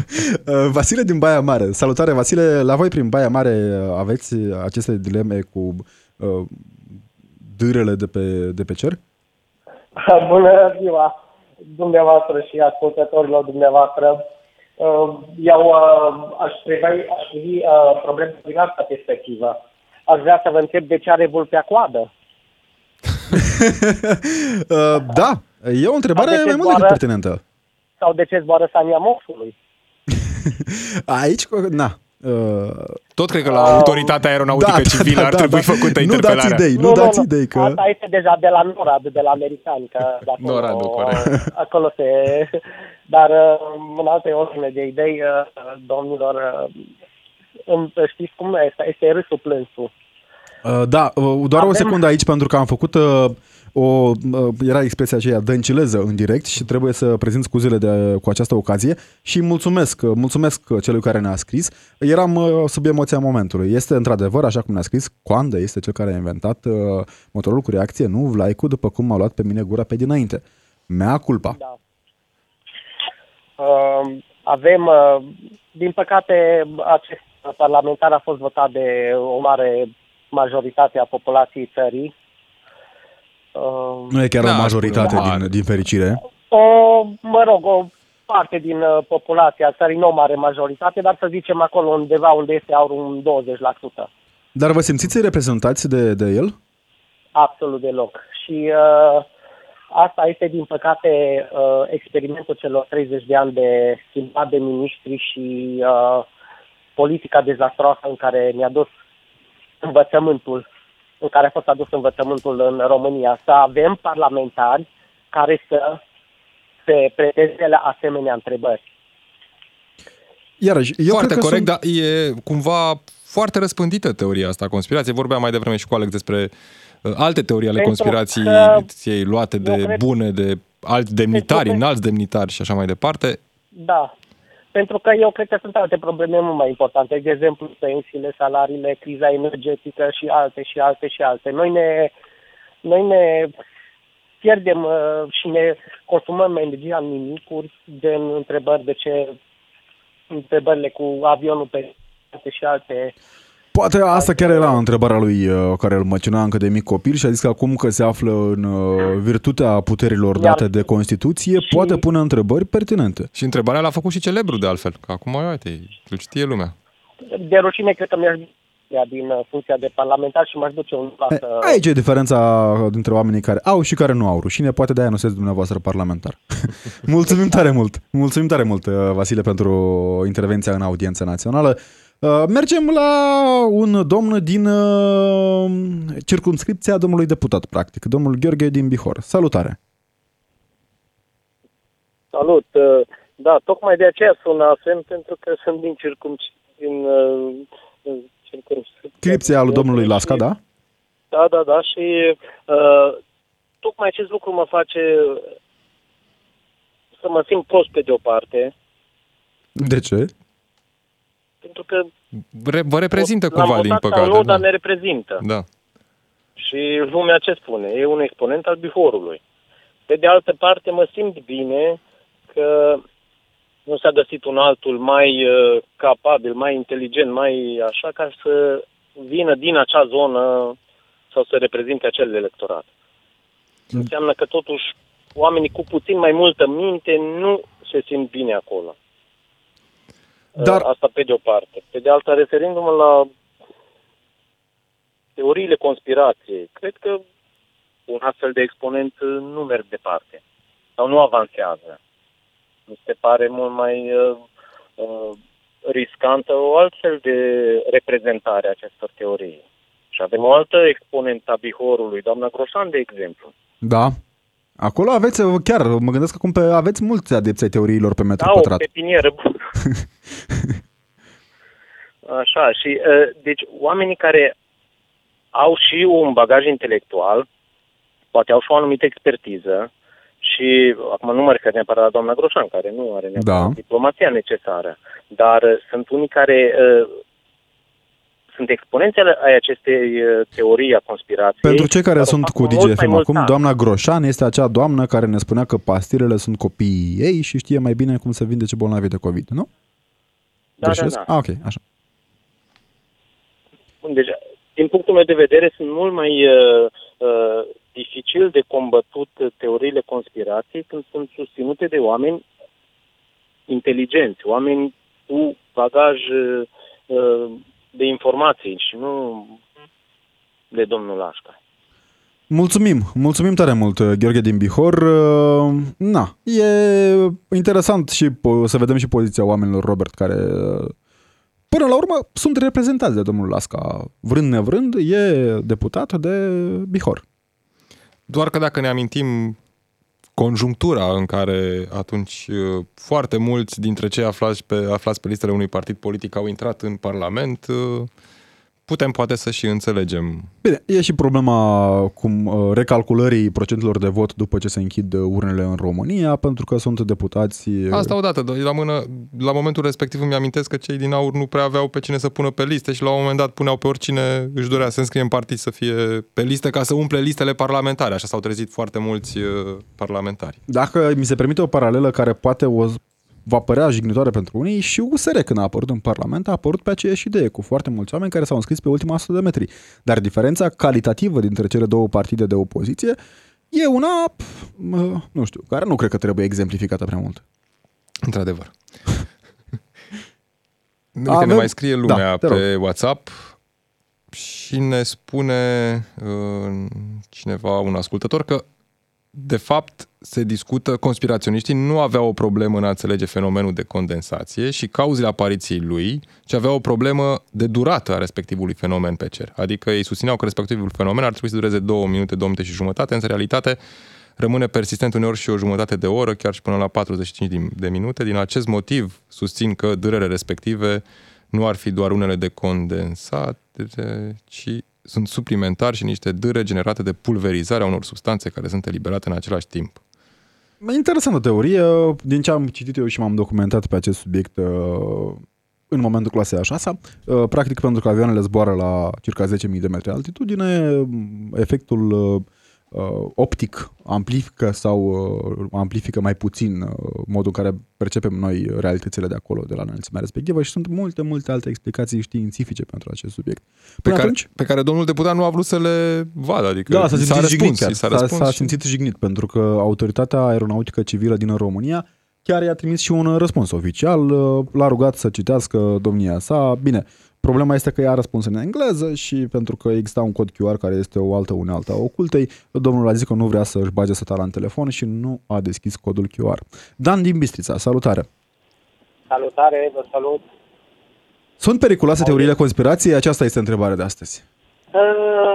Vasile din Baia Mare. Salutare, Vasile. La voi prin Baia Mare aveți aceste dileme cu uh, dârele de pe, de pe cer? Bună ziua dumneavoastră și ascultătorilor dumneavoastră. Uh, Eu uh, aș privi, aș privi uh, problema din altă perspectivă. Aș vrea să vă întreb de ce are vulpea coadă. Uh, da, e o întrebare Aveți mai mult decât doar- pertinentă. Sau de ce zboară Sania Moxului? Aici, na. Uh, Tot cred că la autoritatea aeronautică civilă ar trebui făcută Nu dați interpelarea. idei, nu, dați idei că... Asta este deja de la NORAD, de la americani. Că de acolo, NORAD-ul, corect. Acolo se... Dar uh, în alte ordine de idei, uh, domnilor, uh, îmi- știți cum este? Este râsul plânsul. Uh, Da, uh, doar o Avem- secundă aici pentru că am făcut uh, o, uh, era expresia aceea dăncileză în direct și trebuie să prezint scuzele de, cu această ocazie și mulțumesc, uh, mulțumesc celui care ne-a scris. Eram uh, sub emoția momentului. Este într-adevăr, așa cum ne-a scris, Coanda este cel care a inventat uh, motorul cu reacție, nu Vlaicu, după cum m-a luat pe mine gura pe dinainte. Mea culpa. Da. Uh, avem, uh, din păcate, acest parlamentar a fost votat de o mare majoritate a populației țării. Uh, Nu e chiar Da, o majoritate spune, din, mare. din fericire. o, mă rog, o parte din uh, populația țării, nu o mare majoritate, dar să zicem acolo undeva unde este aur un 20%. Dar vă simțiți reprezentați de, de el? Absolut deloc. Și uh, asta este, din păcate, uh, experimentul celor 30 de ani de schimbat de miniștri și uh, politica dezastroasă în care ne-a dus învățământul, în care a fost adus învățământul în România. Să avem parlamentari care să se preteze la asemenea întrebări. Iarăși, eu foarte cred că corect, sunt... dar e cumva foarte răspândită teoria asta a conspirației. Vorbeam mai devreme și cu Alex despre uh, alte teorii ale Pentru conspirației luate de eu cred- bune, de alți demnitari, Pentru că- înalți demnitari și așa mai departe. Da. Pentru că eu cred că sunt alte probleme mult mai importante, de exemplu pensiile, salariile, criza energetică și alte și alte și alte. Noi ne, noi ne pierdem uh, și ne consumăm energia în nimicuri, gen întrebări de ce întrebările cu avionul pe alte și alte. Poate asta chiar era întrebarea lui uh, care îl măcina încă de mic copil și a zis că acum că se află în uh, virtutea puterilor Iar- date de Constituție, și- poate pune întrebări pertinente. Și întrebarea l-a făcut și celebru de altfel, că acum, uite, îl știe lumea. De rușine, cred că mi-aș ia din uh, funcția de parlamentar și m-aș duce un E, pas. Aici e diferența dintre oamenii care au și care nu au rușine, poate de-aia nu sunteți dumneavoastră parlamentar. Mulțumim tare mult! Mulțumim tare mult, uh, Vasile, pentru intervenția în audiența națională. Uh, mergem la un domn din uh, circumscripția domnului deputat, practic, domnul Gheorghe din Bihor. Salutare! Salut! Uh, Da, tocmai de aceea sunasem, pentru că sunt din circum... din uh, circumscripția. Scripția lui domnului Lasca, da? Da, da, da, și uh, tocmai acest lucru mă face să mă simt prost pe de o parte, De ce? Pentru că Re- vă reprezintă l-am cumva, din votat sau păcate. nu, dar da. ne reprezintă. da. Și lumea ce spune? E un exponent al Bihorului. Pe de altă parte, mă simt bine că nu s-a găsit un altul mai uh, capabil, mai inteligent, mai așa, ca să vină din acea zonă sau să reprezinte acel electorat. Înseamnă că totuși oamenii cu puțin mai multă minte nu se simt bine acolo. Dar- Uh, Asta pe de o parte. Pe de alta, referindu-mă la teoriile conspirației, cred că un astfel de exponent uh, nu merg departe sau nu avansează. Mi se pare mult mai uh, uh, riscantă o altfel de reprezentare a acestor teorii. Și avem o altă exponentă a Bihorului, doamna Groșan, de exemplu. Da. Acolo aveți, chiar, mă gândesc acum pe, aveți mulți adepți ai teoriilor pe metru Da, o pătrat. pepinieră bună. Așa, și uh, deci oamenii care au și un bagaj intelectual, poate au și o anumită expertiză, și acum nu mă refer neapărat la doamna Groșan, care nu are neapărat Da. diplomația necesară, dar uh, sunt unii care uh, sunt exponenți ale- ai acestei uh, teorii a conspirației. Pentru cei care dar o sunt fac cu mult mai DGFM mult acum, an. doamna Groșan este acea doamnă care ne spunea că pastilele sunt copiii ei și știe mai bine cum să vindece bolnavii de COVID, nu? Da, da, Greșesc? da. Ah, ok, așa. Bun, Deci, din punctul meu de vedere, sunt mult mai uh, uh, dificil de combătut teoriile conspirației când sunt susținute de oameni inteligenți, oameni cu bagaj uh, uh, de informații și nu de domnul Lașca. Mulțumim, mulțumim tare mult, Gheorghe din Bihor. Uh, Na, e interesant și po- să vedem și poziția oamenilor, Robert, care uh, până la urmă sunt reprezentați de domnul Lasca. Vrând nevrând, e deputat de Bihor. Doar că dacă ne amintim conjunctura în care atunci uh, foarte mulți dintre cei aflați pe, aflați pe listele unui partid politic au intrat în Parlament, uh, putem poate să și înțelegem. Bine, e și problema cum uh, recalculării procentelor de vot după ce se închid uh, urnele în România, pentru că sunt deputați... uh, Asta odată, doi, la mână, la momentul respectiv îmi amintesc că cei din aur nu prea aveau pe cine să pună pe liste și la un moment dat puneau pe oricine își dorea să înscrie în partid să fie pe listă ca să umple listele parlamentare. Așa s-au trezit foarte mulți uh, parlamentari. Dacă mi se permite o paralelă care poate o va părea jignitoare pentru unii, și USR când a apărut în Parlament a apărut pe aceeași idee, cu foarte mulți oameni care s-au înscris pe ultima 100 de metri. Dar diferența calitativă dintre cele două partide de opoziție e una, pf, mă, nu știu, care nu cred că trebuie exemplificată prea mult. Într-adevăr. Uite, Avem- ne mai scrie lumea Da, te pe WhatsApp și ne spune uh, cineva, un ascultător, că de fapt se discută, conspiraționiștii nu aveau o problemă în a înțelege fenomenul de condensație și cauzele apariției lui, ci aveau o problemă de durată a respectivului fenomen pe cer. Adică ei susțineau că respectivul fenomen ar trebui să dureze două minute, două minute și jumătate, însă în realitate rămâne persistent uneori și o jumătate de oră, chiar și până la 45 din- de minute. Din acest motiv susțin că dârele respective nu ar fi doar unele de condensat, ci sunt suplimentari și niște dâre generate de pulverizare a unor substanțe care sunt eliberate în același timp. Interesantă teorie, din ce am citit eu și m-am documentat pe acest subiect uh, în momentul clasei a șasea, uh, practic pentru că avioanele zboară la circa 10.000 de metri altitudine, m, efectul uh, uh, optic amplifică sau uh, amplifică mai puțin uh, modul în care percepem noi realitățile de acolo, de la înălțimea respectivă și sunt multe, multe alte explicații științifice pentru acest subiect. Pe Până care, atunci, pe care domnul deputat nu a vrut să le vadă, adică da, s-a i simțit s-a jignit răspuns, chiar. i s-a S-a, răspuns s-a și- simțit jignit pentru că Autoritatea Aeronautică Civilă din România chiar i-a trimis și un răspuns oficial, uh, l-a rugat să citească domnia sa. Bine, problema este că ea a răspuns în engleză și pentru că exista un cod QR care este o altă unealtă a ocultei, domnul a zis că nu vrea să își bage sătala în telefon și nu a deschis codul QR. Dan din Bistrița, salutare! Salutare, vă salut. Sunt periculoase teoriile conspirației? Aceasta este întrebarea de astăzi. Uh,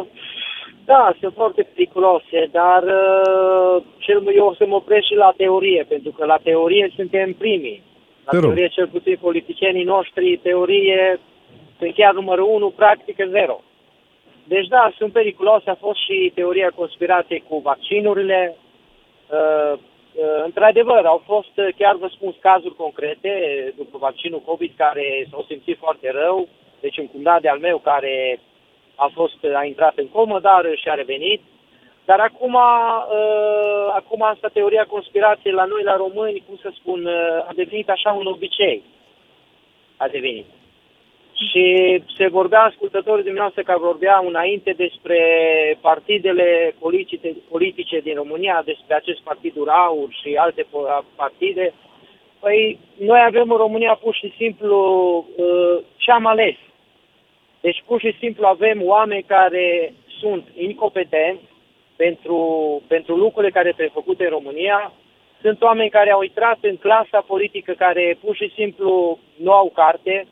da, sunt foarte periculoase, dar uh, cel, eu o să mă opresc și la teorie, pentru că la teorie suntem primii. La Te rog. teorie, cel puțin politicienii noștri, teorie sunt chiar numărul unu, practică zero. Deci da, sunt periculoase. A fost și teoria conspirației cu vaccinurile. Uh, uh, într-adevăr, au fost, uh, chiar vă spun, cazuri concrete după vaccinul COVID care s-au simțit foarte rău. Deci un cumnat de al meu care a fost, a intrat în comă, dar și a revenit. Dar acum, uh, acum asta teoria conspirației la noi, la români, cum să spun, uh, a devenit așa un obicei. A devenit. Și se vorbea, ascultătorii dumneavoastră care vorbeau înainte despre partidele politice, politice din România, despre acest partid Uraur și alte po- partide. Păi, noi avem în România pur și simplu uh, ce am ales. Deci pur și simplu avem oameni care sunt incompetenți pentru, pentru lucrurile care trebuie făcute în România. Sunt oameni care au intrat în clasa politică care pur și simplu nu au carte.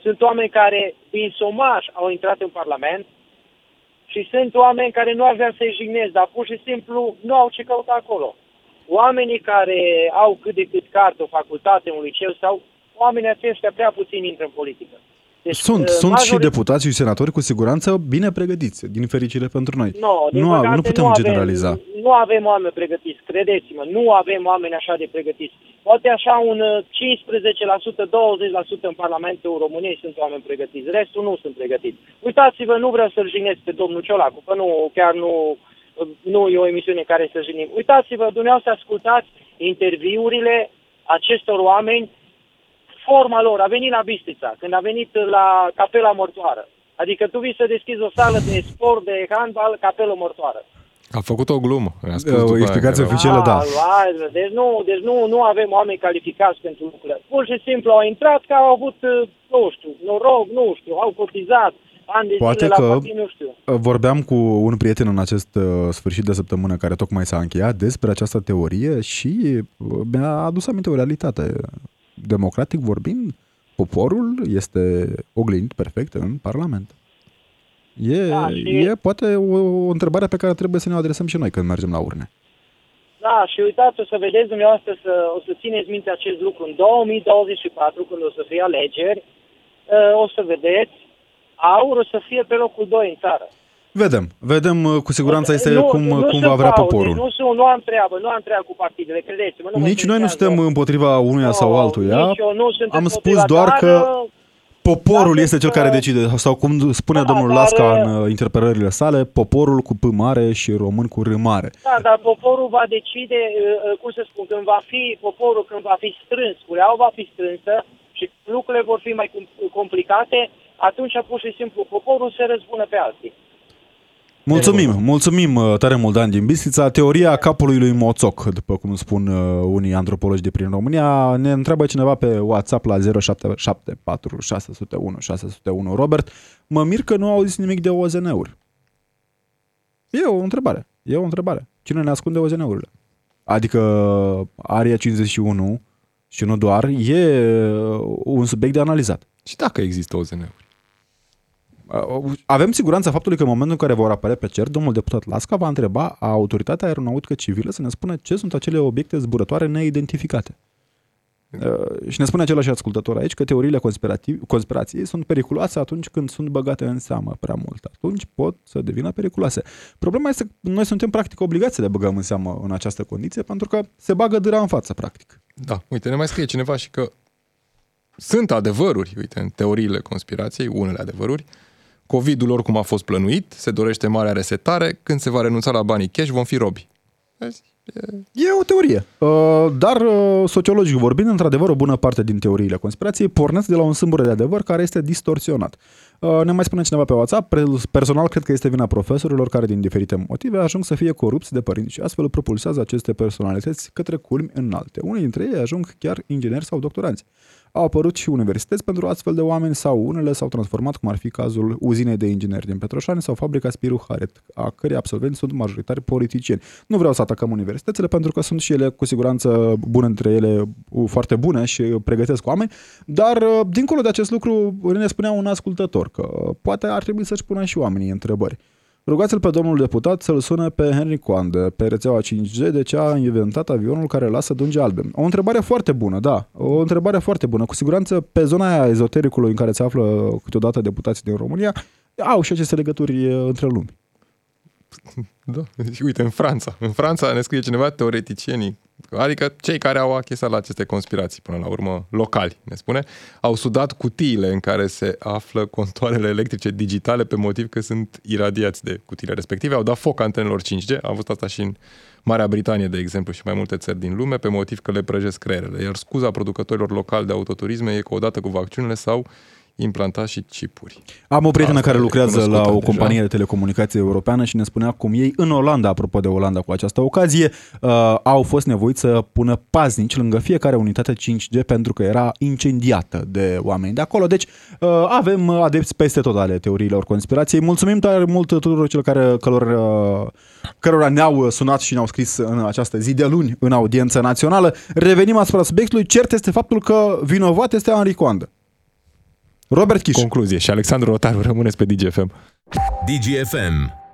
Sunt oameni care din somaj au intrat în Parlament și sunt oameni care nu aveau să-i jignesc, dar pur și simplu nu au ce căuta acolo. Oamenii care au cât de cât carte, o facultate, un liceu sau oamenii aceștia prea puțin intră în politică. Deci, Sunt, uh, sunt și majori- deputați și senatori cu siguranță bine pregătiți, din fericire pentru noi. No, din nu, păcate, nu putem avem, generaliza. Nu avem oameni pregătiți, credeți-mă, nu avem oameni așa de pregătiți. Poate așa un uh, 15%, 20% în Parlamentul României sunt oameni pregătiți, restul nu sunt pregătiți. Uitați-vă, nu vreau să-l jignesc pe domnul Ciolacu, că nu, chiar nu, nu e o emisiune în care să jignim. Uitați-vă, dumneavoastră ascultați interviurile acestor oameni, forma lor, a venit la Bistrița, când a venit la Capela Mortoară. Adică tu vii să deschizi o sală de sport, de handbal, capelă mortoară. A făcut o glumă. a spus O după aia explicație că era- oficială, da. Ah, deci nu, deci nu, nu avem oameni calificați pentru lucrurile. Pur și simplu au intrat că au avut, uh, nu știu, noroc, nu știu, au cotizat ani de Poate zile că la partid, nu știu. vorbeam cu un prieten în acest uh, sfârșit de săptămână care tocmai s-a încheiat despre această teorie și uh, mi-a adus aminte o realitate. Democratic vorbind, poporul este oglindit perfect în Parlament. E, Da, și- e poate o, o întrebare pe care trebuie să ne o adresăm și noi când mergem la urne. Da, și uitați, o să vedeți dumneavoastră, să, o să țineți minte acest lucru. În 2024, când o să fie alegeri, uh, o să vedeți, aur o să fie pe locul 2 în țară. Vedem, vedem uh, cu siguranță este Nu- cum, nu cum sunt va vrea fraude, poporul. Nu, sunt, nu am treabă, nu am treabă cu partidele, credeți-mă. Nu mă Nici noi nu interesează. suntem împotriva unuia sau Nu, altuia. nici eu nu sunt Am împotriva, spus doar dar, că uh, poporul dar este cel sunt, care uh, decide, sau cum spune Da, domnul dar, Lasca uh, în uh, interpelările sale, poporul cu P mare și român cu R mare. Da, dar poporul va decide, uh, uh, cum să spun, când va fi, poporul când va fi strâns, cureaua va fi strânsă și lucrurile vor fi mai com- complicate, atunci pur și simplu poporul se răzbună pe alții. Mulțumim, mulțumim uh, tare mult, Dan din Bistrița. Teoria capului lui Moțoc, după cum spun uh, unii antropologi de prin România, ne întreabă cineva pe WhatsApp la 0774 601 601. Robert, mă mir că nu au zis nimic de OZN-uri. E o întrebare, e o întrebare. Cine ne ascunde OZN-urile? Adică Aria 51 și nu doar, e uh, un subiect de analizat. Și dacă există OZN-uri? Uh, Avem siguranța faptului că în momentul în care vor apărea pe cer, domnul deputat Lasca va întreba autoritatea aeronautică civilă să ne spună ce sunt acele obiecte zburătoare neidentificate. Uh, Și ne spune același ascultător aici că teoriile conspirativ- conspirației sunt periculoase atunci când sunt băgate în seamă prea mult. Atunci pot să devină periculoase. Problema este că noi suntem practic obligați să le băgăm în seamă în această condiție pentru că se bagă dâra în față, practic. Da, uite, ne mai scrie cineva și că sunt adevăruri, uite, în teoriile conspirației, unele adevăruri. COVID-ul oricum a fost plănuit, se dorește marea resetare, când se va renunța la banii cash, vom fi robi. Vezi? E- E o teorie. Uh, Dar, uh, sociologic vorbind, într-adevăr, o bună parte din teoriile conspirației pornesc de la un sâmbure de adevăr care este distorsionat. Uh, Ne mai spune cineva pe WhatsApp, pre- personal cred că este vina profesorilor care, din diferite motive, ajung să fie corupți de părinți și astfel propulsează aceste personalități către culmi înalte. Unii dintre ei ajung chiar ingineri sau doctoranți. Au apărut și universități pentru astfel de oameni sau unele s-au transformat, cum ar fi cazul uzinei de ingineri din Petroșani sau fabrica Spiru Haret, a cărei absolvenți sunt majoritari politicieni. Nu vreau să atacăm universitățile pentru că sunt și ele cu siguranță bune între ele, foarte bune și pregătesc oameni, dar dincolo de acest lucru ne spunea un ascultător că poate ar trebui să-și pună și oamenii întrebări. Rugați-l pe domnul deputat să-l sune pe Henry Coande, pe rețeaua 5G, de ce a inventat avionul care lasă dunge albe. O întrebare foarte bună, da, o întrebare foarte bună. Cu siguranță, pe zona aia ezotericului în care se află câteodată deputații din România, au și aceste legături între lumi. Da, și uite, în Franța. În Franța ne scrie cineva teoreticienii Adică cei care au achesat la aceste conspirații, până la urmă, locali, ne spune, au sudat cutiile în care se află contoarele electrice digitale pe motiv că sunt iradiați de cutiile respective, au dat foc antenelor 5G, am văzut asta și în Marea Britanie, de exemplu, și mai multe țări din lume, pe motiv că le prăjesc creierele. Iar scuza producătorilor locali de autoturisme e că odată cu vacciunile sau implanta și chipuri. Am o prietenă Asta care lucrează la o deja. companie de telecomunicații europeană și ne spunea cum ei în Olanda, apropo de Olanda cu această ocazie, uh, au fost nevoiți să pună paznici lângă fiecare unitate 5G pentru că era incendiată de oameni de acolo. Deci uh, avem adepți peste tot ale teoriilor conspirației. Mulțumim tare mult tuturor celor care, călor, uh, cărora ne-au sunat și ne-au scris în această zi de luni în audiență națională. Revenim asupra subiectului. Cert este faptul că vinovat este Henri Coandă. Robert Chiș. Concluzie. Și Alexandru Rotaru rămâneți pe DGFM. DGFM